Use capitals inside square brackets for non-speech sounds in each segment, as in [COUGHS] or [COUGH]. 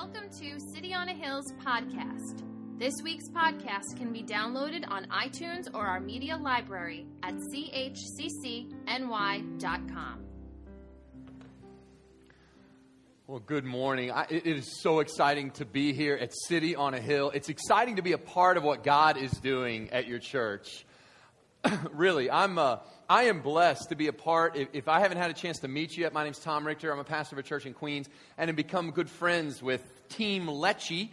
Welcome to City on a Hill's podcast. This week's podcast can be downloaded on iTunes or our media library at chccny.com. Well, good morning. I, it is so exciting to be here at City on a Hill. It's exciting to be a part of what God is doing at your church. [COUGHS] really, I'm. Uh, I am blessed to be a part. If, if, I haven't had a chance to meet you yet, my name's Tom Richter. I'm a pastor of a church in Queens and have become good friends with Team Lecce.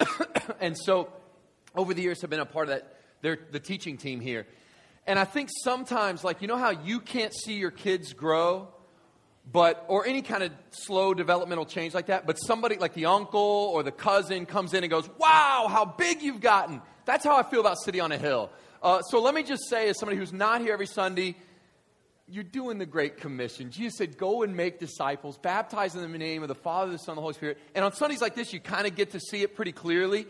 [COUGHS] and so, over the years, have been a part of that, They're the teaching team here. And I think sometimes, like, you know how you can't see your kids grow, but, or any kind of slow developmental change like that, but somebody like the uncle or the cousin comes in and goes, Wow, how big you've gotten. That's how I feel about City on a Hill. Uh, so let me just say, as somebody who's not here every Sunday, you're doing the Great Commission. Jesus said, Go and make disciples, baptize them in the name of the Father, the Son, and the Holy Spirit. And on Sundays like this, you kind of get to see it pretty clearly.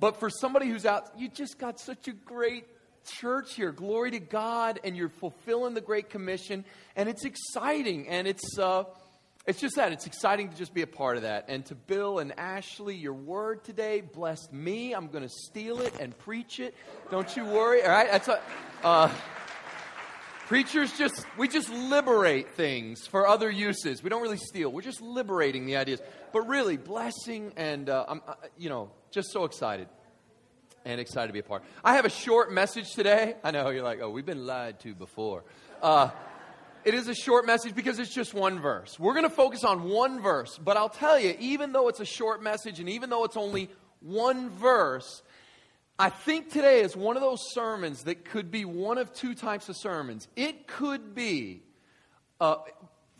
But for somebody who's out, you just got such a great church here. Glory to God, and you're fulfilling the Great Commission, and it's exciting, and it's. Uh, it's just that. It's exciting to just be a part of that. And to Bill and Ashley, your word today blessed me. I'm going to steal it and preach it. Don't you worry. All right? That's a, uh, preachers just, we just liberate things for other uses. We don't really steal. We're just liberating the ideas. But really, blessing and, uh, I'm, uh, you know, just so excited and excited to be a part. I have a short message today. I know you're like, oh, we've been lied to before. It is a short message because it's just one verse. We're going to focus on one verse, but I'll tell you, even though it's a short message and even though it's only one verse, I think today is one of those sermons that could be one of two types of sermons. It could be, uh,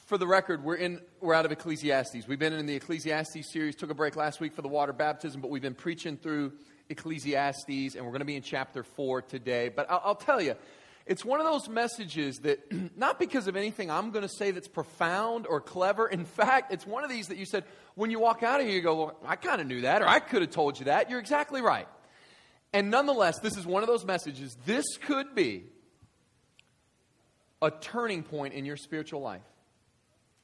for the record, we're, in, we're out of Ecclesiastes. We've been in the Ecclesiastes series, took a break last week for the water baptism, but we've been preaching through Ecclesiastes, and we're going to be in chapter 4 today. But I'll, I'll tell you, it's one of those messages that, [CLEARS THROAT] not because of anything I'm going to say that's profound or clever. In fact, it's one of these that you said, when you walk out of here, you go, well, I kind of knew that, or I could have told you that. You're exactly right. And nonetheless, this is one of those messages. This could be a turning point in your spiritual life.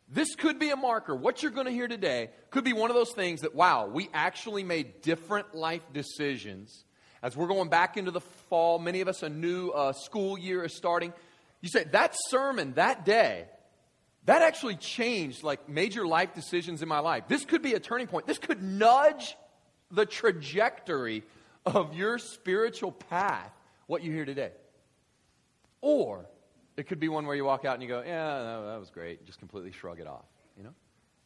This could be a marker. What you're going to hear today could be one of those things that, wow, we actually made different life decisions as we're going back into the fall, many of us, a new uh, school year is starting. You say, that sermon that day, that actually changed like major life decisions in my life. This could be a turning point. This could nudge the trajectory of your spiritual path, what you hear today. Or it could be one where you walk out and you go, yeah, that was great. Just completely shrug it off. You know?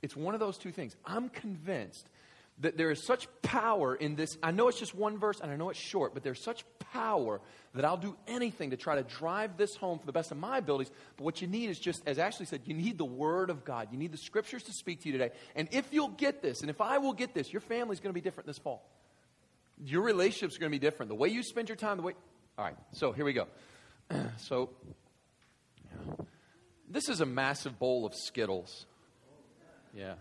It's one of those two things. I'm convinced that there is such power in this. I know it's just one verse and I know it's short, but there's such power that I'll do anything to try to drive this home for the best of my abilities. But what you need is just, as Ashley said, you need the Word of God. You need the Scriptures to speak to you today. And if you'll get this, and if I will get this, your family's going to be different this fall. Your relationships are going to be different. The way you spend your time, the way. All right, so here we go. [CLEARS THROAT] so, this is a massive bowl of Skittles. Yeah.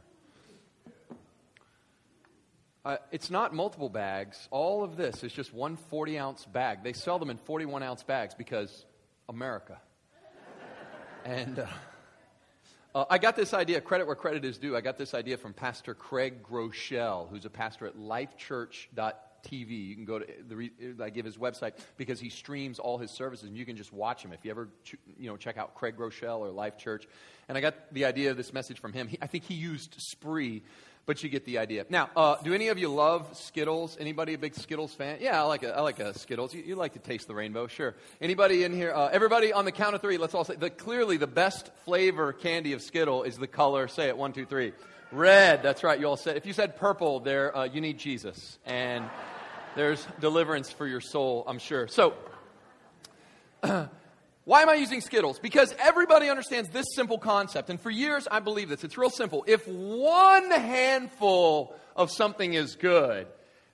Uh, it's not multiple bags. All of this is just one 40 ounce bag. They sell them in 41 ounce bags because America. [LAUGHS] and uh, uh, I got this idea, credit where credit is due. I got this idea from Pastor Craig Groeschel, who's a pastor at lifechurch.tv. You can go to the, I give his website because he streams all his services and you can just watch him. If you ever, you know, check out Craig Groeschel or Life Church. And I got the idea of this message from him. He, I think he used Spree but you get the idea. Now, uh, do any of you love Skittles? Anybody a big Skittles fan? Yeah, I like a, I like a Skittles. You, you like to taste the rainbow, sure. Anybody in here? Uh, everybody on the count of three. Let's all say the clearly the best flavor candy of Skittle is the color. Say it one, two, three. Red. That's right. You all said. If you said purple, there uh, you need Jesus, and there's deliverance for your soul. I'm sure. So. [CLEARS THROAT] Why am I using Skittles? Because everybody understands this simple concept. And for years, I believe this. It's real simple. If one handful of something is good,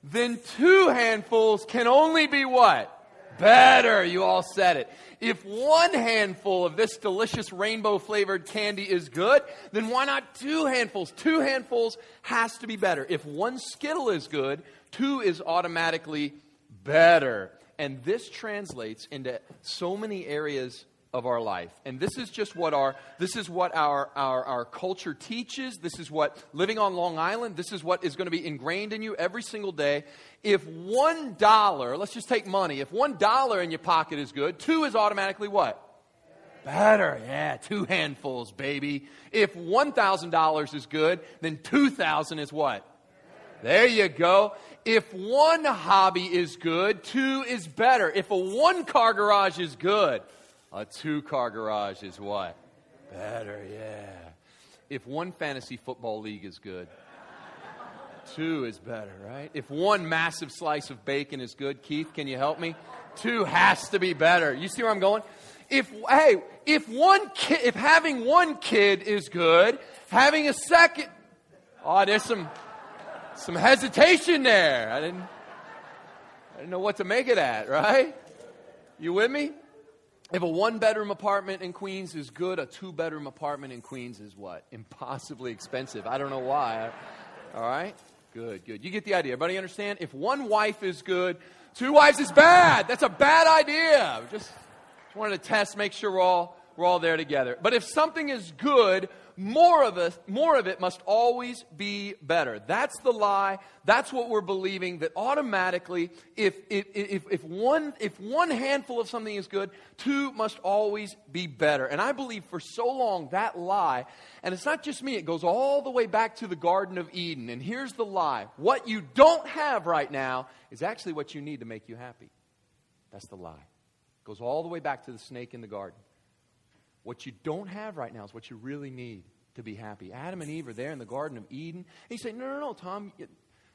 then two handfuls can only be what? Better. You all said it. If one handful of this delicious rainbow flavored candy is good, then why not two handfuls? Two handfuls has to be better. If one Skittle is good, two is automatically better. And this translates into so many areas of our life. And this is just what our this is what our, our, our culture teaches. This is what living on Long Island, this is what is going to be ingrained in you every single day. If one dollar, let's just take money, if one dollar in your pocket is good, two is automatically what? Better, yeah, two handfuls, baby. If $1,000 is good, then 2,000 is what? There you go. If one hobby is good, two is better. If a one car garage is good, a two car garage is what? Better, yeah. If one fantasy football league is good, two is better, right? If one massive slice of bacon is good, Keith, can you help me? Two has to be better. You see where I'm going? if hey, if one kid, if having one kid is good, having a second, oh, there's some some hesitation there. I didn't I didn't know what to make of that, right? You with me? If a one bedroom apartment in Queens is good, a two bedroom apartment in Queens is what? Impossibly expensive. I don't know why. All right? Good, good. You get the idea. Everybody understand? If one wife is good, two wives is bad. That's a bad idea. Just wanted to test, make sure we're all, we're all there together. But if something is good, more of it, more of it must always be better. That's the lie. That's what we're believing. That automatically, if, if, if, if, one, if one handful of something is good, two must always be better. And I believe for so long that lie, and it's not just me, it goes all the way back to the Garden of Eden. And here's the lie what you don't have right now is actually what you need to make you happy. That's the lie. It goes all the way back to the snake in the garden. What you don't have right now is what you really need to be happy. Adam and Eve are there in the Garden of Eden. And you say, no, no, no, Tom,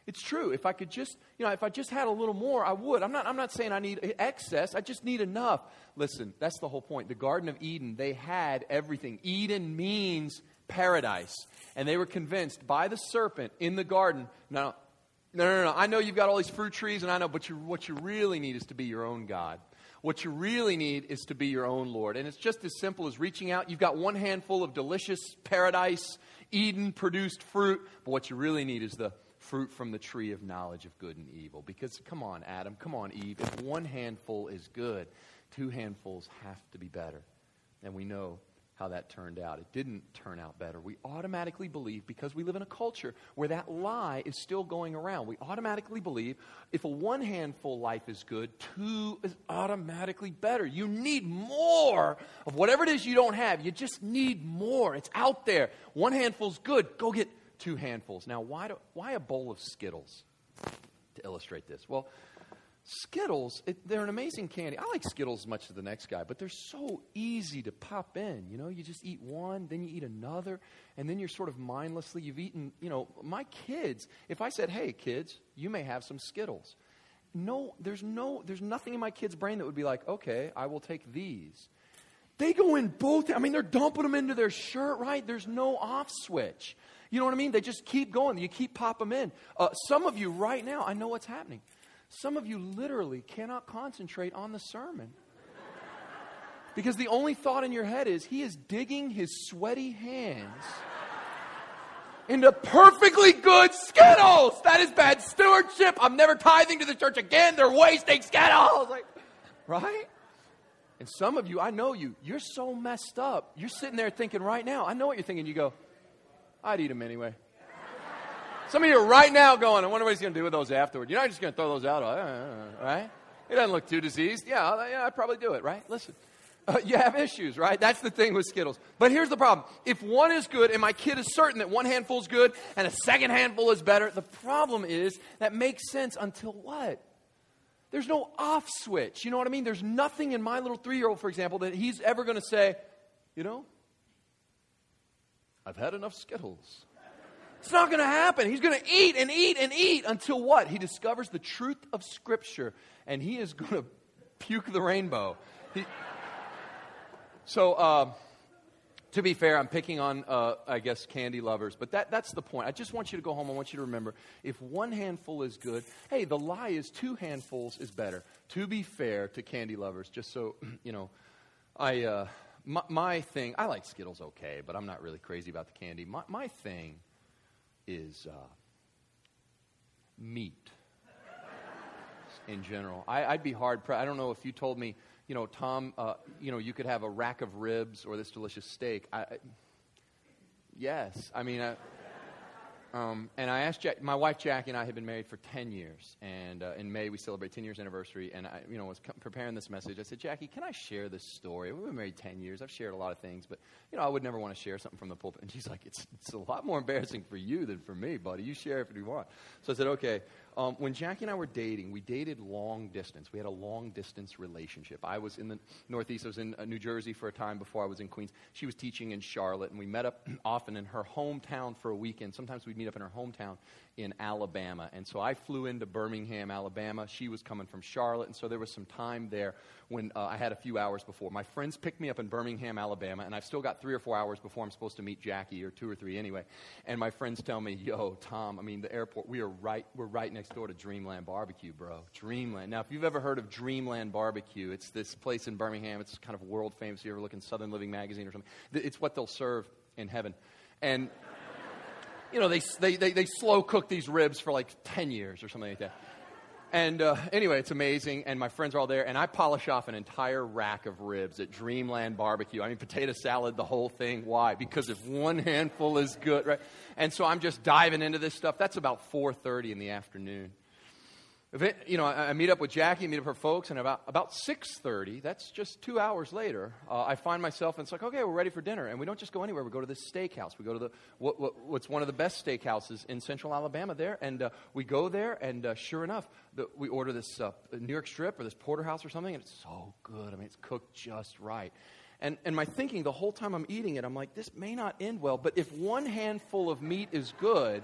it's true. If I could just, you know, if I just had a little more, I would. I'm not, I'm not saying I need excess. I just need enough. Listen, that's the whole point. The Garden of Eden, they had everything. Eden means paradise. And they were convinced by the serpent in the garden, no, no, no, no. I know you've got all these fruit trees, and I know, but you, what you really need is to be your own God. What you really need is to be your own Lord. And it's just as simple as reaching out. You've got one handful of delicious paradise, Eden produced fruit, but what you really need is the fruit from the tree of knowledge of good and evil. Because, come on, Adam, come on, Eve. If one handful is good, two handfuls have to be better. And we know how that turned out. It didn't turn out better. We automatically believe, because we live in a culture where that lie is still going around, we automatically believe if a one handful life is good, two is automatically better. You need more of whatever it is you don't have. You just need more. It's out there. One handful's good. Go get two handfuls. Now, why, do, why a bowl of Skittles to illustrate this? Well, Skittles, it, they're an amazing candy. I like Skittles as much as the next guy, but they're so easy to pop in. You know, you just eat one, then you eat another, and then you're sort of mindlessly, you've eaten, you know, my kids, if I said, hey, kids, you may have some Skittles. No, there's no, there's nothing in my kid's brain that would be like, okay, I will take these. They go in both, I mean, they're dumping them into their shirt, right? There's no off switch. You know what I mean? They just keep going. You keep pop them in. Uh, some of you right now, I know what's happening. Some of you literally cannot concentrate on the sermon. Because the only thought in your head is, he is digging his sweaty hands into perfectly good Skittles. That is bad stewardship. I'm never tithing to the church again. They're wasting Skittles. Like, right? And some of you, I know you, you're so messed up. You're sitting there thinking right now, I know what you're thinking. You go, I'd eat them anyway. Some of you are right now going, I wonder what he's going to do with those afterward. You're not just going to throw those out, uh, uh, right? He doesn't look too diseased. Yeah, uh, yeah I'd probably do it, right? Listen. Uh, you have issues, right? That's the thing with Skittles. But here's the problem. If one is good, and my kid is certain that one handful is good and a second handful is better, the problem is that makes sense until what? There's no off switch. You know what I mean? There's nothing in my little three year old, for example, that he's ever going to say, you know, I've had enough Skittles. It's not going to happen. He's going to eat and eat and eat until what? He discovers the truth of Scripture and he is going [LAUGHS] to puke the rainbow. He, so, uh, to be fair, I'm picking on, uh, I guess, candy lovers, but that, that's the point. I just want you to go home. I want you to remember if one handful is good, hey, the lie is two handfuls is better. To be fair to candy lovers, just so, [CLEARS THROAT] you know, I, uh, my, my, thing, I like Skittles okay, but I'm not really crazy about the candy. My, my thing is uh, meat in general. I, would be hard. I don't know if you told me, you know, Tom, uh, you know, you could have a rack of ribs or this delicious steak. I, I, yes. I mean, I, um, and I asked Jack, my wife Jackie and I had been married for 10 years. And uh, in May, we celebrate 10 years anniversary. And I, you know, was preparing this message. I said, Jackie, can I share this story? We've been married 10 years. I've shared a lot of things, but, you know, I would never want to share something from the pulpit. And she's like, it's, it's a lot more embarrassing for you than for me, buddy. You share if you want. So I said, okay. Um, when Jackie and I were dating, we dated long distance. We had a long distance relationship. I was in the Northeast. I was in uh, New Jersey for a time before I was in Queens. She was teaching in Charlotte, and we met up [CLEARS THROAT] often in her hometown for a weekend. Sometimes we'd meet up in her hometown in Alabama. And so I flew into Birmingham, Alabama. She was coming from Charlotte, and so there was some time there when uh, I had a few hours before. My friends picked me up in Birmingham, Alabama, and I've still got three or four hours before I'm supposed to meet Jackie, or two or three anyway. And my friends tell me, "Yo, Tom, I mean, the airport. We are right. We're right next door to Dreamland Barbecue, bro. Dreamland. Now, if you've ever heard of Dreamland Barbecue, it's this place in Birmingham. It's kind of world famous. If you ever look in Southern Living magazine or something, it's what they'll serve in heaven, and." You know, they, they, they, they, slow cook these ribs for like 10 years or something like that. And uh, anyway, it's amazing. And my friends are all there. And I polish off an entire rack of ribs at Dreamland Barbecue. I mean, potato salad, the whole thing. Why? Because if one handful is good, right? And so I'm just diving into this stuff. That's about 4.30 in the afternoon. You know, I, I, meet up with Jackie, meet up with her folks, and about, about 6.30, that's just two hours later, uh, I find myself, and it's like, okay, we're ready for dinner. And we don't just go anywhere. We go to this steakhouse. We go to the, what, what, what's one of the best steakhouses in central Alabama there. And uh, we go there, and uh, sure enough, the, we order this uh, New York strip or this porterhouse or something, and it's so good. I mean, it's cooked just right. And, and my thinking the whole time I'm eating it, I'm like, this may not end well, but if one handful of meat is good,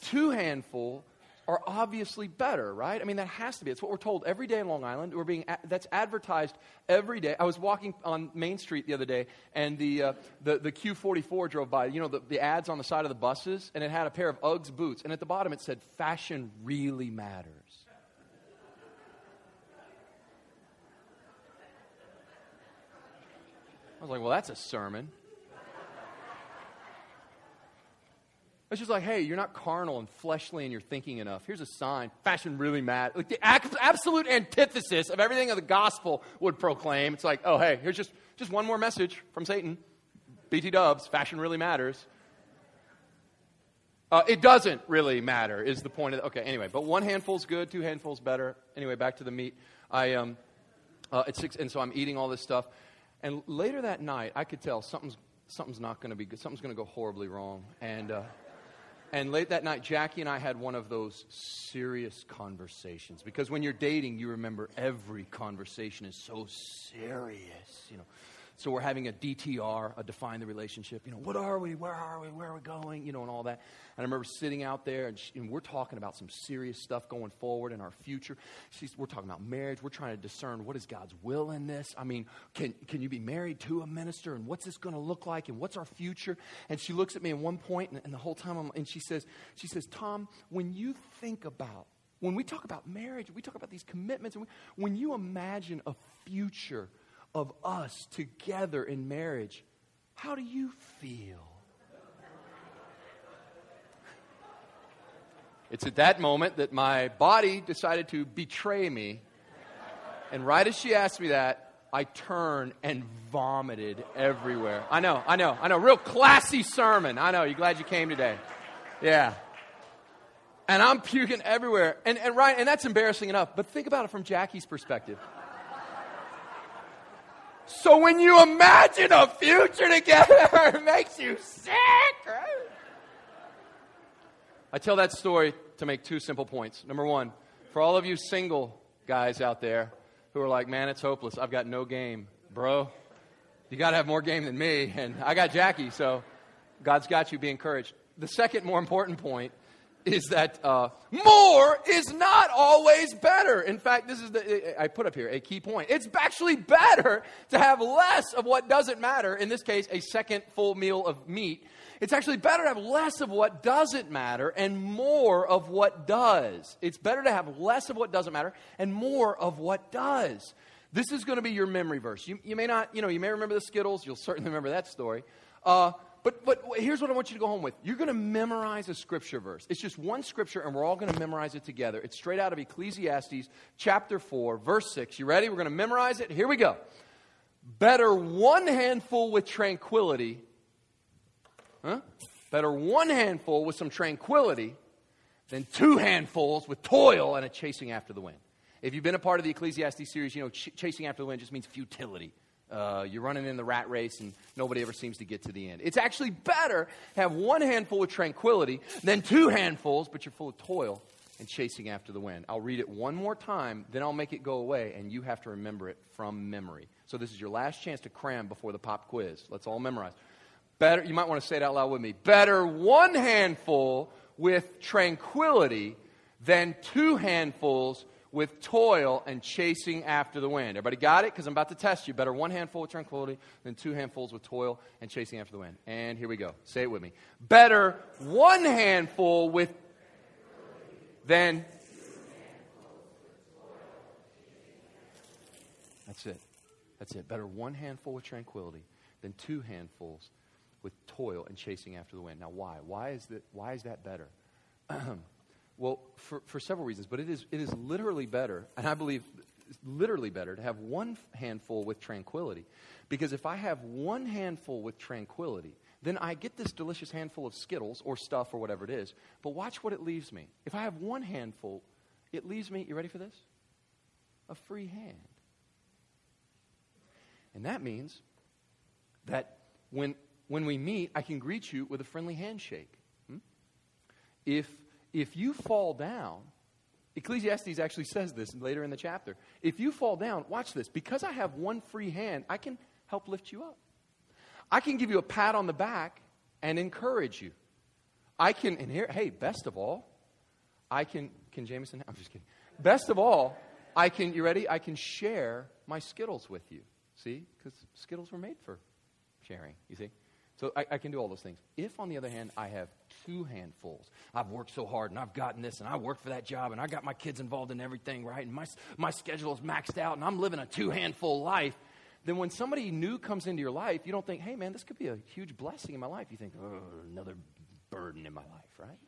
two handful are obviously better, right? I mean, that has to be. It's what we're told every day in Long Island. We're being that's advertised every day. I was walking on Main Street the other day, and the uh, the, the Q44 drove by. You know, the, the ads on the side of the buses, and it had a pair of Uggs boots, and at the bottom it said, "Fashion really matters." I was like, "Well, that's a sermon." It's just like, hey, you're not carnal and fleshly and you're thinking enough. Here's a sign. Fashion really matters. Like the absolute antithesis of everything that the gospel would proclaim. It's like, oh, hey, here's just, just one more message from Satan. BT dubs, fashion really matters. Uh, it doesn't really matter, is the point of the, Okay, anyway, but one handful's good, two handfuls better. Anyway, back to the meat. I, um, uh, it's six, and so I'm eating all this stuff. And later that night, I could tell something's, something's not going to be good. Something's going to go horribly wrong. And, uh, and late that night, Jackie and I had one of those serious conversations. Because when you're dating, you remember every conversation is so serious, you know. So we're having a DTR, a define the relationship. You know, what are we? Where are we? Where are we going? You know, and all that. And I remember sitting out there, and, she, and we're talking about some serious stuff going forward in our future. She's, we're talking about marriage. We're trying to discern what is God's will in this. I mean, can, can you be married to a minister? And what's this going to look like? And what's our future? And she looks at me at one point, and, and the whole time, I'm, and she says, she says, Tom, when you think about when we talk about marriage, we talk about these commitments, and we, when you imagine a future of us together in marriage, how do you feel? It's at that moment that my body decided to betray me. And right as she asked me that, I turned and vomited everywhere. I know, I know, I know. Real classy sermon. I know. You're glad you came today? Yeah. And I'm puking everywhere. And, and right, and that's embarrassing enough. But think about it from Jackie's perspective. So when you imagine a future together, [LAUGHS] it makes you sick? I tell that story to make two simple points. Number one, for all of you single guys out there who are like, man, it's hopeless. I've got no game. Bro, you got to have more game than me. And I got Jackie, so God's got you. Be encouraged. The second, more important point is that uh, more is not always better. In fact, this is the, I put up here a key point. It's actually better to have less of what doesn't matter, in this case, a second full meal of meat. It's actually better to have less of what doesn't matter and more of what does. It's better to have less of what doesn't matter and more of what does. This is going to be your memory verse. You, you may not, you know, you may remember the Skittles. You'll certainly remember that story. Uh, but, but here's what I want you to go home with. You're going to memorize a scripture verse. It's just one scripture, and we're all going to memorize it together. It's straight out of Ecclesiastes chapter 4, verse 6. You ready? We're going to memorize it. Here we go. Better one handful with tranquility. Huh? Better one handful with some tranquility than two handfuls with toil and a chasing after the wind. If you've been a part of the Ecclesiastes series, you know ch- chasing after the wind just means futility. Uh, you're running in the rat race and nobody ever seems to get to the end. It's actually better have one handful with tranquility than two handfuls, but you're full of toil and chasing after the wind. I'll read it one more time, then I'll make it go away, and you have to remember it from memory. So this is your last chance to cram before the pop quiz. Let's all memorize. Better, you might want to say it out loud with me. Better one handful with tranquility than two handfuls with toil and chasing after the wind. Everybody got it? Because I'm about to test you. Better one handful with tranquility than two handfuls with toil and chasing after the wind. And here we go. Say it with me. Better one handful with than. That's it. That's it. Better one handful with tranquility than two handfuls with toil and chasing after the wind. Now, why? Why is that, why is that better? [CLEARS THROAT] well, for, for several reasons, but it is, it is literally better, and I believe literally better to have one handful with tranquility. Because if I have one handful with tranquility, then I get this delicious handful of Skittles or stuff or whatever it is. But watch what it leaves me. If I have one handful, it leaves me, you ready for this? A free hand. And that means that when when we meet, I can greet you with a friendly handshake. Hmm? If, if you fall down, Ecclesiastes actually says this later in the chapter. If you fall down, watch this. Because I have one free hand, I can help lift you up. I can give you a pat on the back and encourage you. I can, and here, hey, best of all, I can, can Jameson, [LAUGHS] I'm just kidding. Best of all, I can, you ready? I can share my Skittles with you. See? Because Skittles were made for sharing, you see? So I, I, can do all those things. If, on the other hand, I have two handfuls, I've worked so hard and I've gotten this and I work for that job and I got my kids involved in everything, right? And my, my schedule is maxed out and I'm living a two handful life, then when somebody new comes into your life, you don't think, hey, man, this could be a huge blessing in my life. You think, oh, another burden in my life, right?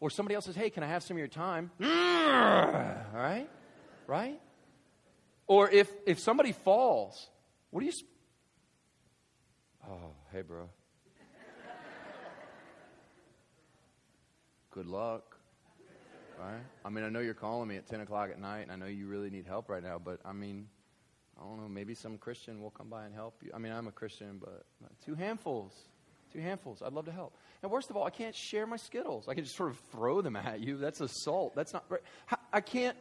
Or somebody else says, hey, can I have some of your time? [LAUGHS] all right? Right? Or if, if somebody falls, what do you. Sp- oh, hey, bro. Good luck. Right? I mean, I know you're calling me at 10 o'clock at night, and I know you really need help right now, but I mean, I don't know, maybe some Christian will come by and help you. I mean, I'm a Christian, but two handfuls. Two handfuls. I'd love to help. And worst of all, I can't share my Skittles. I can just sort of throw them at you. That's assault. That's not right. I can't.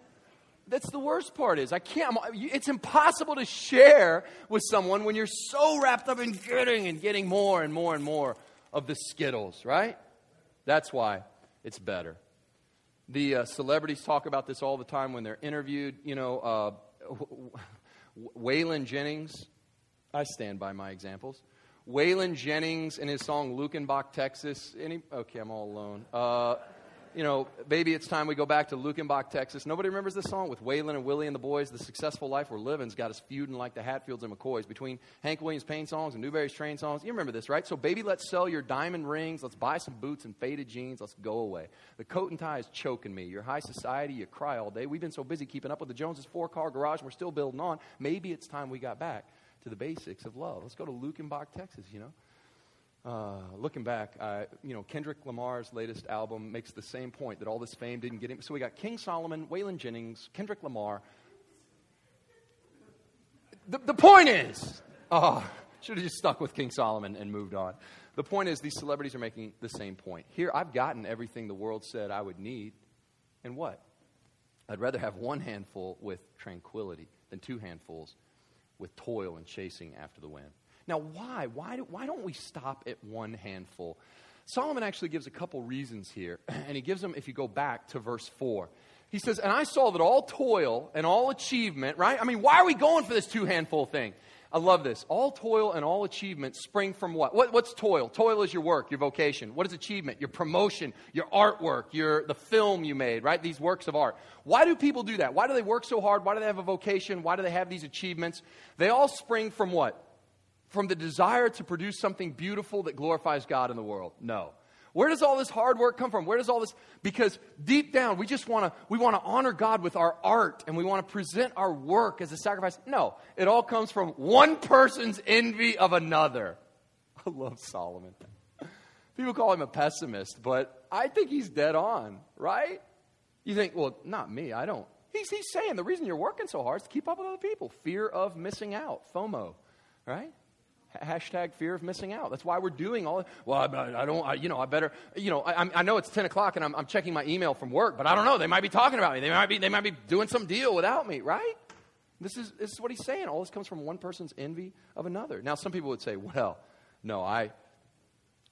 That's the worst part is I can't. It's impossible to share with someone when you're so wrapped up in getting and getting more and more and more of the Skittles, right? That's why it's better. The uh, celebrities talk about this all the time when they're interviewed. You know, uh, Waylon Jennings, I stand by my examples. Waylon Jennings in his song Luckenbach, Texas. Any, okay, I'm all alone. Uh, you know, baby, it's time we go back to Luckenbach, Texas. Nobody remembers this song with Waylon and Willie and the boys. The successful life we're living's got us feuding like the Hatfields and McCoys between Hank Williams Pain songs and Newbury's Train songs. You remember this, right? So, baby, let's sell your diamond rings. Let's buy some boots and faded jeans. Let's go away. The coat and tie is choking me. You're high society. You cry all day. We've been so busy keeping up with the Joneses' four car garage. We're still building on. Maybe it's time we got back to the basics of love. Let's go to Luckenbach, Texas, you know. Uh, looking back, uh, you know, Kendrick Lamar's latest album makes the same point that all this fame didn't get him. So we got King Solomon, Waylon Jennings, Kendrick Lamar. The, the point is, oh, should have just stuck with King Solomon and moved on. The point is, these celebrities are making the same point. Here, I've gotten everything the world said I would need, and what? I'd rather have one handful with tranquility than two handfuls with toil and chasing after the wind. Now, why? Why, do, why don't we stop at one handful? Solomon actually gives a couple reasons here, [CLEARS THROAT] and he gives them if you go back to verse 4. He says, And I saw that all toil and all achievement, right? I mean, why are we going for this two handful thing? I love this. All toil and all achievement spring from what? what? What's toil? Toil is your work, your vocation. What is achievement? Your promotion, your artwork, your, the film you made, right? These works of art. Why do people do that? Why do they work so hard? Why do they have a vocation? Why do they have these achievements? They all spring from what? From the desire to produce something beautiful that glorifies God in the world? No. Where does all this hard work come from? Where does all this because deep down we just want to we want to honor God with our art and we want to present our work as a sacrifice. No, it all comes from one person's envy of another. [LAUGHS] I love Solomon. People call him a pessimist, but I think he's dead on, right? You think, well, not me. I don't. He's, he's saying the reason you're working so hard is to keep up with other people. Fear of missing out, FOMO, right? Hashtag fear of missing out. That's why we're doing all. Well, I, I don't. I, you know, I better. You know, I, I know it's ten o'clock and I'm, I'm checking my email from work, but I don't know. They might be talking about me. They might be. They might be doing some deal without me, right? This is this is what he's saying. All this comes from one person's envy of another. Now, some people would say, well, no, I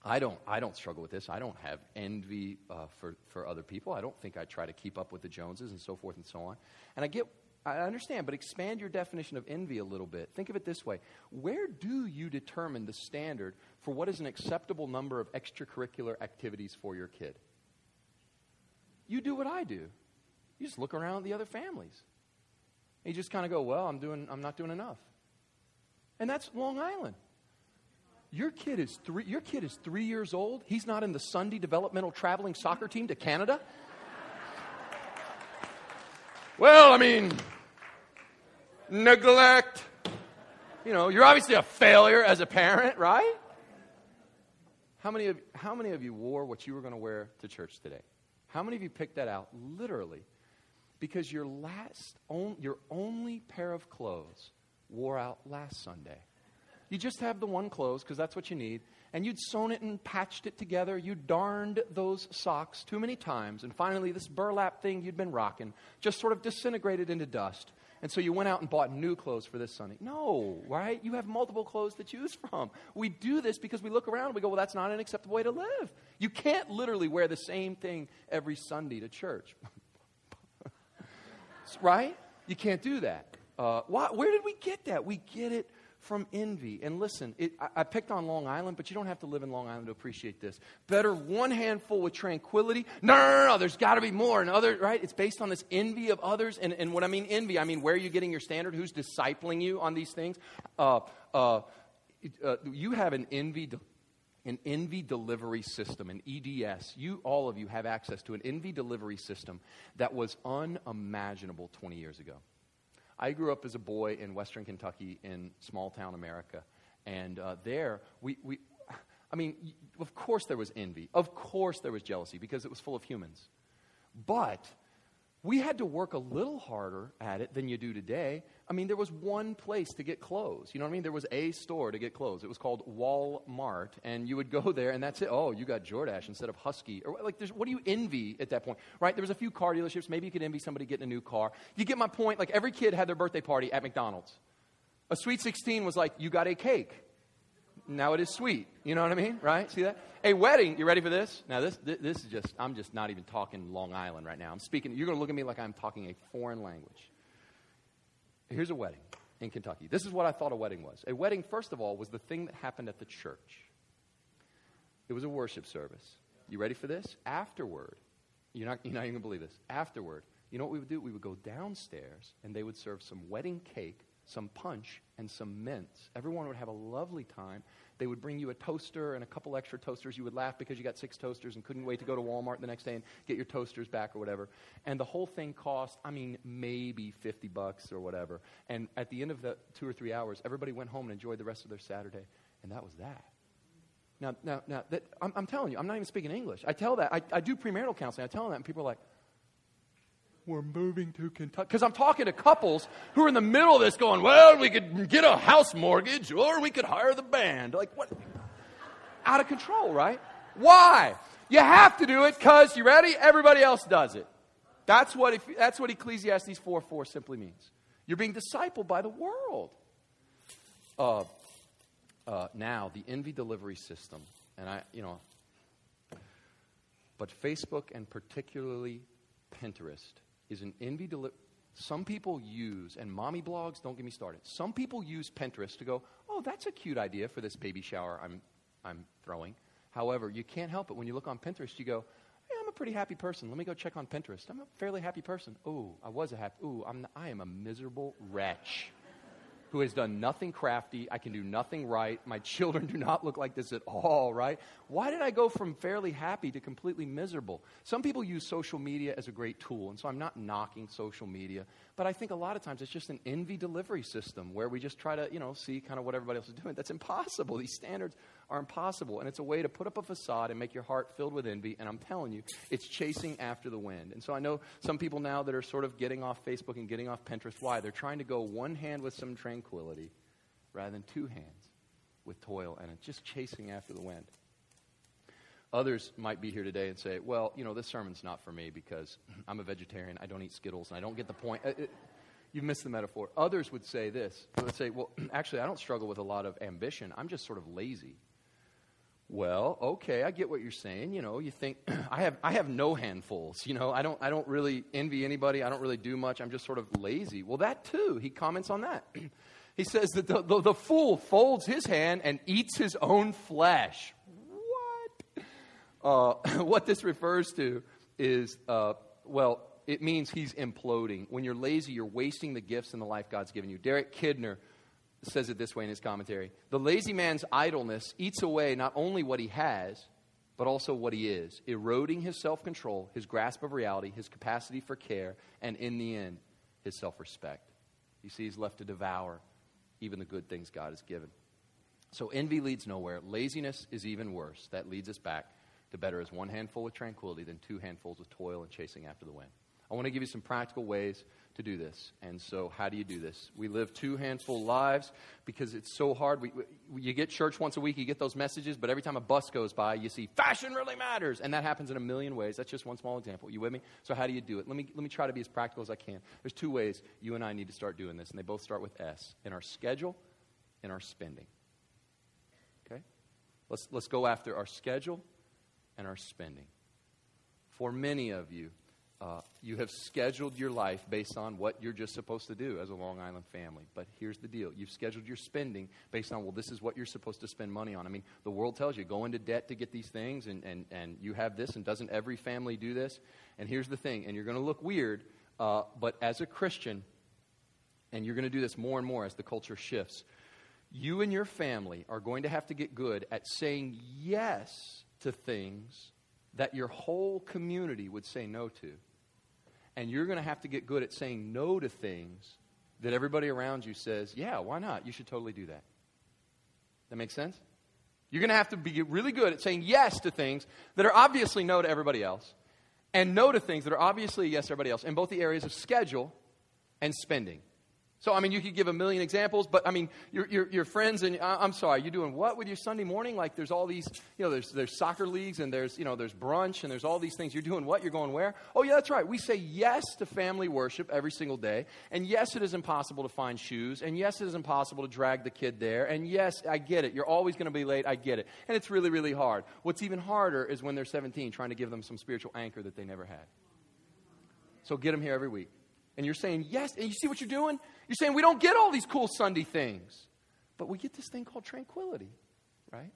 I don't, I don't struggle with this. I don't have envy uh, for, for other people. I don't think I try to keep up with the Joneses and so forth and so on. And I get, I understand, but expand your definition of envy a little bit. Think of it this way Where do you determine the standard for what is an acceptable number of extracurricular activities for your kid? You do what I do. You just look around at the other families. And you just kind of go, well, I'm, doing, I'm not doing enough. And that's Long Island. Your kid is three, your kid is three years old. He's not in the Sunday developmental traveling soccer team to Canada. [LAUGHS] well, I mean, neglect. You know, you're obviously a failure as a parent, right? How many of, how many of you wore what you were going to wear to church today? How many of you picked that out literally? Because your last, on, your only pair of clothes wore out last Sunday. You just have the one clothes because that's what you need. And you'd sewn it and patched it together. You darned those socks too many times. And finally, this burlap thing you'd been rocking just sort of disintegrated into dust. And so you went out and bought new clothes for this Sunday. No, right? You have multiple clothes to choose from. We do this because we look around and we go, well, that's not an acceptable way to live. You can't literally wear the same thing every Sunday to church. [LAUGHS] right? You can't do that. Uh, why, where did we get that? We get it from envy. And listen, it, I, I, picked on Long Island, but you don't have to live in Long Island to appreciate this. Better one handful with tranquility. No, no, no, no there's got to be more. And other, right? It's based on this envy of others. And, and what I mean envy, I mean where are you getting your standard? Who's discipling you on these things? Uh, uh, uh, you have an envy. De- an envy delivery system, an EDS. You, all of you, have access to an envy delivery system that was unimaginable 20 years ago. I grew up as a boy in western Kentucky in small town America. And uh, there, we, we, I mean, of course there was envy. Of course there was jealousy because it was full of humans. But we had to work a little harder at it than you do today. I mean, there was one place to get clothes. You know what I mean? There was a store to get clothes. It was called Walmart, and you would go [LAUGHS] there, and that's it. Oh, you got Jordache instead of Husky. Or like, what do you envy at that point, right? There was a few car dealerships. Maybe you could envy somebody getting a new car. You get my point. Like every kid had their birthday party at McDonald's. A sweet 16 was like, you got a cake now it is sweet. You know what I mean? Right? See that? A wedding, you ready for this? Now, this, this, this, is just, I'm just not even talking Long Island right now. I'm speaking, you're going to look at me like I'm talking a foreign language. Here's a wedding in Kentucky. This is what I thought a wedding was. A wedding, first of all, was the thing that happened at the church, it was a worship service. You ready for this? Afterward, you're not, you're not even going to believe this. Afterward, you know what we would do? We would go downstairs and they would serve some wedding cake some punch, and some mints. Everyone would have a lovely time. They would bring you a toaster and a couple extra toasters. You would laugh because you got six toasters and couldn't wait to go to Walmart the next day and get your toasters back or whatever. And the whole thing cost, I mean, maybe 50 bucks or whatever. And at the end of the two or three hours, everybody went home and enjoyed the rest of their Saturday. And that was that. Now, now, now that, I'm, I'm telling you, I'm not even speaking English. I tell that. I, I do premarital counseling. I tell them that, and people are like, we're moving to Kentucky. Because I'm talking to couples who are in the middle of this going, well, we could get a house mortgage or we could hire the band. Like, what? Out of control, right? Why? You have to do it because, you ready? Everybody else does it. That's what, if, that's what Ecclesiastes 4 4 simply means. You're being discipled by the world. Uh, uh, now, the envy delivery system, and I, you know, but Facebook and particularly Pinterest is an envy deli- some people use, and mommy blogs, don't get me started. Some people use Pinterest to go, oh, that's a cute idea for this baby shower I'm, I'm throwing. However, you can't help it. When you look on Pinterest, you go, hey, I'm a pretty happy person. Let me go check on Pinterest. I'm a fairly happy person. Oh, I was a happy, ooh, I'm, I am a miserable wretch who has done nothing crafty. I can do nothing right. My [LAUGHS] children do not look like this at all, right? Why did I go from fairly happy to completely miserable? Some people use social media as a great tool, and so I'm not knocking social media, but I think a lot of times it's just an envy delivery system where we just try to, you know, see kind of what everybody else is doing. That's impossible. These standards are impossible, and it's a way to put up a facade and make your heart filled with envy, and I'm telling you, it's chasing after the wind. And so I know some people now that are sort of getting off Facebook and getting off Pinterest. Why? They're trying to go one hand with some tranquility rather than two hands with toil and it's just chasing after the wind. Others might be here today and say, well, you know, this sermon's not for me because I'm a vegetarian, I don't eat Skittles, and I don't get the point. It, it, you've missed the metaphor. Others would say this. They would say, well, [CLEARS THROAT] actually, I don't struggle with a lot of ambition. I'm just sort of lazy. Well, okay, I get what you're saying. You know, you think [CLEARS THROAT] I have I have no handfuls. You know, I don't I don't really envy anybody. I don't really do much. I'm just sort of lazy. Well, that too. He comments on that. [CLEARS THROAT] he says that the, the, the fool folds his hand and eats his own flesh. What? Uh, [LAUGHS] what this refers to is, uh, well, it means he's imploding. When you're lazy, you're wasting the gifts in the life God's given you. Derek Kidner says it this way in his commentary The lazy man's idleness eats away not only what he has, but also what he is, eroding his self control, his grasp of reality, his capacity for care, and in the end, his self respect. You see, he's left to devour even the good things God has given. So envy leads nowhere. Laziness is even worse. That leads us back to better as one handful with tranquility than two handfuls with toil and chasing after the wind. I want to give you some practical ways to do this. And so, how do you do this? We live two handful lives because it's so hard. We, we, you get church once a week, you get those messages, but every time a bus goes by, you see fashion really matters. And that happens in a million ways. That's just one small example. You with me? So, how do you do it? Let me, let me try to be as practical as I can. There's two ways you and I need to start doing this, and they both start with S in our schedule and our spending. Okay? Let's, let's go after our schedule and our spending. For many of you, uh, you have scheduled your life based on what you're just supposed to do as a Long Island family. But here's the deal you've scheduled your spending based on, well, this is what you're supposed to spend money on. I mean, the world tells you go into debt to get these things, and, and, and you have this, and doesn't every family do this? And here's the thing, and you're going to look weird, uh, but as a Christian, and you're going to do this more and more as the culture shifts, you and your family are going to have to get good at saying yes to things that your whole community would say no to. And you're going to have to get good at saying no to things that everybody around you says, yeah, why not? You should totally do that. That makes sense? You're going to have to be really good at saying yes to things that are obviously no to everybody else and no to things that are obviously yes to everybody else in both the areas of schedule and spending. So, I mean, you could give a million examples, but I mean, your, your, your friends, and I'm sorry, you're doing what with your Sunday morning? Like, there's all these, you know, there's, there's soccer leagues and there's, you know, there's brunch and there's all these things. You're doing what? You're going where? Oh, yeah, that's right. We say yes to family worship every single day. And yes, it is impossible to find shoes. And yes, it is impossible to drag the kid there. And yes, I get it. You're always going to be late. I get it. And it's really, really hard. What's even harder is when they're 17, trying to give them some spiritual anchor that they never had. So get them here every week. And you're saying yes. And you see what you're doing? You're saying we don't get all these cool Sunday things, but we get this thing called tranquility, right?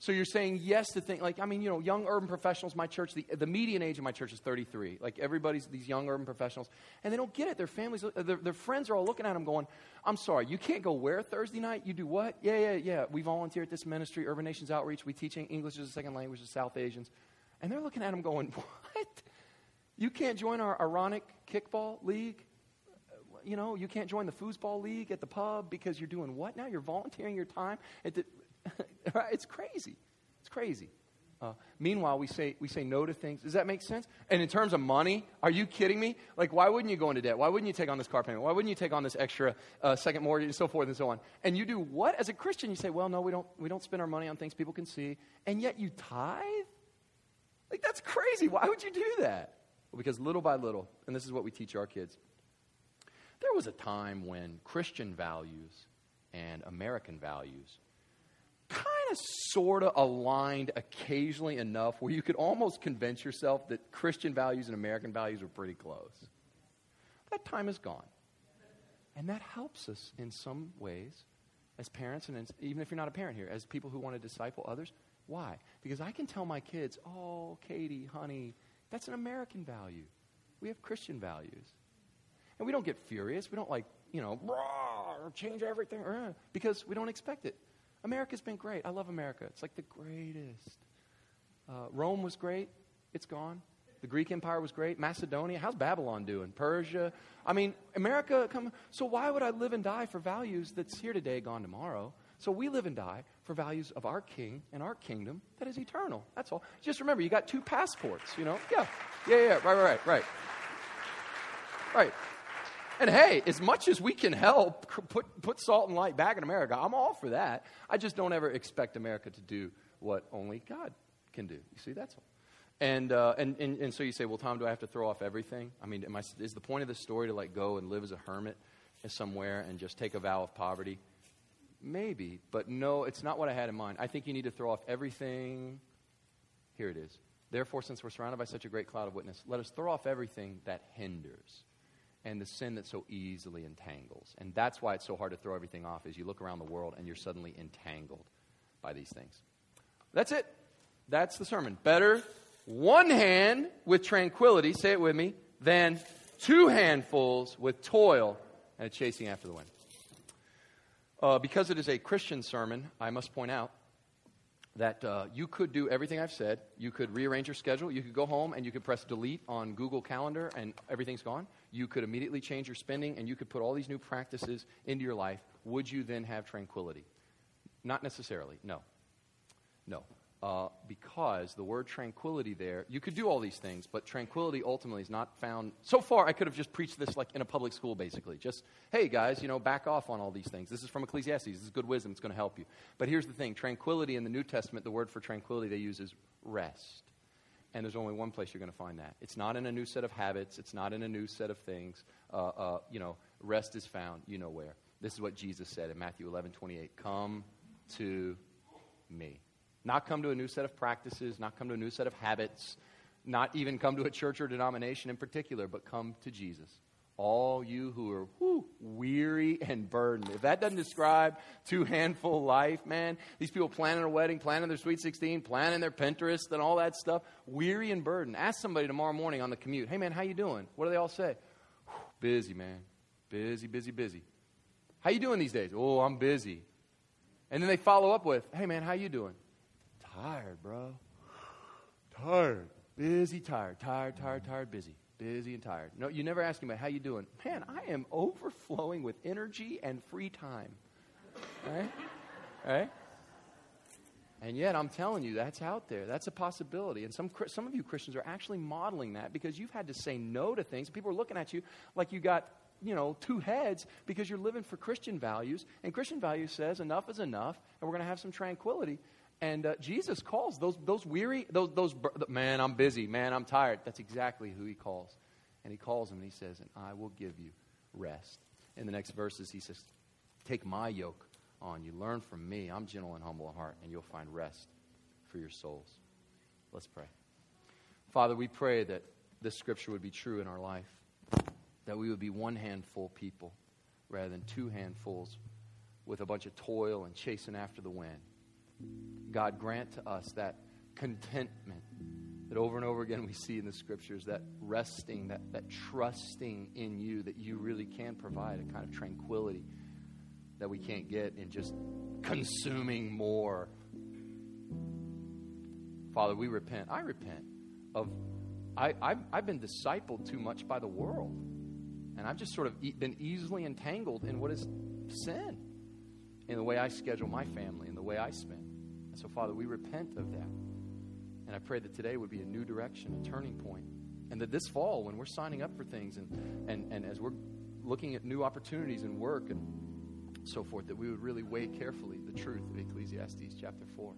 So you're saying yes to things like, I mean, you know, young urban professionals, my church, the, the median age of my church is 33. Like everybody's these young urban professionals, and they don't get it. Their families, uh, their, their friends are all looking at them going, I'm sorry, you can't go where Thursday night? You do what? Yeah, yeah, yeah. We volunteer at this ministry, Urban Nations Outreach. We teach English as a second language to South Asians. And they're looking at them going? [LAUGHS] You can't join our ironic kickball league? you know, you can't join the foosball league at the pub because you're doing what now? You're volunteering your time. The, [LAUGHS] it's crazy. It's crazy. Uh, meanwhile, we say, we say no to things. Does that make sense? And in terms of money, are you kidding me? Like, why wouldn't you go into debt? Why wouldn't you take on this car payment? Why wouldn't you take on this extra uh, second mortgage and so forth and so on? And you do what as a Christian? You say, well, no, we don't, we don't spend our money on things people can see. And yet you tithe? Like, that's crazy. Why would you do that? Because little by little, and this is what we teach our kids, there was a time when Christian values and American values kind of sort of aligned occasionally enough where you could almost convince yourself that Christian values and American values were pretty close. That time is gone. And that helps us in some ways as parents, and even if you're not a parent here, as people who want to disciple others. Why? Because I can tell my kids, oh, Katie, honey, that's an American value. We have Christian values. And we don't get furious. We don't like, you know, change everything, because we don't expect it. America's been great. I love America. It's like the greatest. Uh, Rome was great. It's gone. The Greek Empire was great. Macedonia. How's Babylon doing? Persia. I mean, America. Come. So why would I live and die for values that's here today, gone tomorrow? So we live and die for values of our King and our kingdom that is eternal. That's all. Just remember, you got two passports. You know. Yeah. Yeah. Yeah. Right. Right. Right. Right. And hey, as much as we can help put, put salt and light back in America, I'm all for that. I just don't ever expect America to do what only God can do. You see, that's all. And, uh, and, and, and so you say, well, Tom, do I have to throw off everything? I mean, I, is the point of the story to like go and live as a hermit somewhere and just take a vow of poverty? Maybe, but no, it's not what I had in mind. I think you need to throw off everything. Here it is. Therefore, since we're surrounded by such a great cloud of witness, let us throw off everything that hinders and the sin that so easily entangles. And that's why it's so hard to throw everything off as you look around the world and you're suddenly entangled by these things. That's it. That's the sermon. Better one hand with tranquility, say it with me, than two handfuls with toil and chasing after the wind. Uh, because it is a Christian sermon, I must point out that uh, you could do everything I've said. You could rearrange your schedule. You could go home and you could press delete on Google Calendar and everything's gone. You could immediately change your spending and you could put all these new practices into your life. Would you then have tranquility? Not necessarily, no. No uh, because the word tranquility there, you could do all these things, but tranquility ultimately is not found. So far, I could have just preached this like in a public school, basically. Just, hey, guys, you know, back off on all these things. This is from Ecclesiastes. This is good wisdom. It's going to help you. But here's the thing tranquility in the New Testament, the word for tranquility they use is rest. And there's only one place you're going to find that. It's not in a new set of habits, it's not in a new set of things. Uh, uh, you know, rest is found, you know where. This is what Jesus said in Matthew 11 28. Come to me. Not come to a new set of practices, not come to a new set of habits, not even come to a church or denomination in particular, but come to Jesus. All you who are weary and burdened. If that doesn't describe two handful life, man, these people planning a wedding, planning their Sweet 16, planning their Pinterest and all that stuff, weary and burdened. Ask somebody tomorrow morning on the commute, hey man, how you doing? What do they all say? busy, man. Busy, busy, busy. How you doing these days? Oh, I'm busy. And then they follow up with, hey man, how you doing? Tired, bro. Tired. Busy, tired. Tired, tired, mm-hmm. tired, busy. Busy and tired. No, you never ask me, how you doing? Man, I am [LAUGHS] overflowing with energy and free time. Right? Right? And yet, I'm telling you, that's out there. That's a possibility. And some, some of you Christians are actually modeling that because you've had to say no to things. People are looking at you like you got, you know, two heads because you're living for Christian values. And Christian values says enough is enough, and we're going to have some tranquility. And uh, Jesus calls those, those weary, those, those, man, I'm busy, man, I'm tired. That's exactly who he calls. And he calls him and he says, and I will give you rest. In the next verses, he says, Take my yoke on you. Learn from me. I'm gentle and humble in heart, and you'll find rest for your souls. Let's pray. Father, we pray that this scripture would be true in our life, that we would be one handful people rather than two handfuls with a bunch of toil and chasing after the wind. God, grant to us that contentment that over and over again we see in the scriptures, that resting, that, that trusting in you, that you really can provide a kind of tranquility that we can't get in just consuming more. Father, we repent. I repent of, I, I've, I've been discipled too much by the world. And I've just sort of been easily entangled in what is sin, in the way I schedule my family, in the way I spend. So, Father, we repent of that. And I pray that today would be a new direction, a turning point. And that this fall, when we're signing up for things and, and, and as we're looking at new opportunities and work and so forth, that we would really weigh carefully the truth of Ecclesiastes chapter 4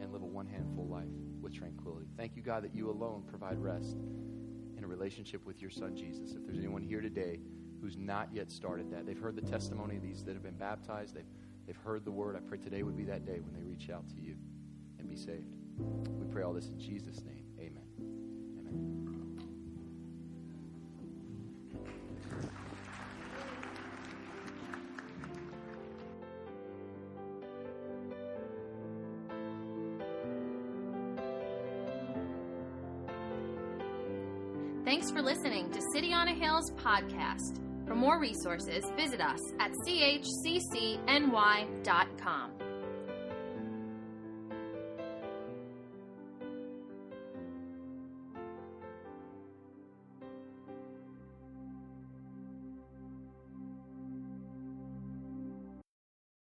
and live a one handful life with tranquility. Thank you, God, that you alone provide rest in a relationship with your Son, Jesus. If there's anyone here today who's not yet started that, they've heard the testimony of these that have been baptized, they've they've heard the word. I pray today would be that day when they reach out to you and be saved. We pray all this in Jesus' name. Amen. Amen. Thanks for listening to City on a Hill's podcast. For more resources, visit us at chccny.com.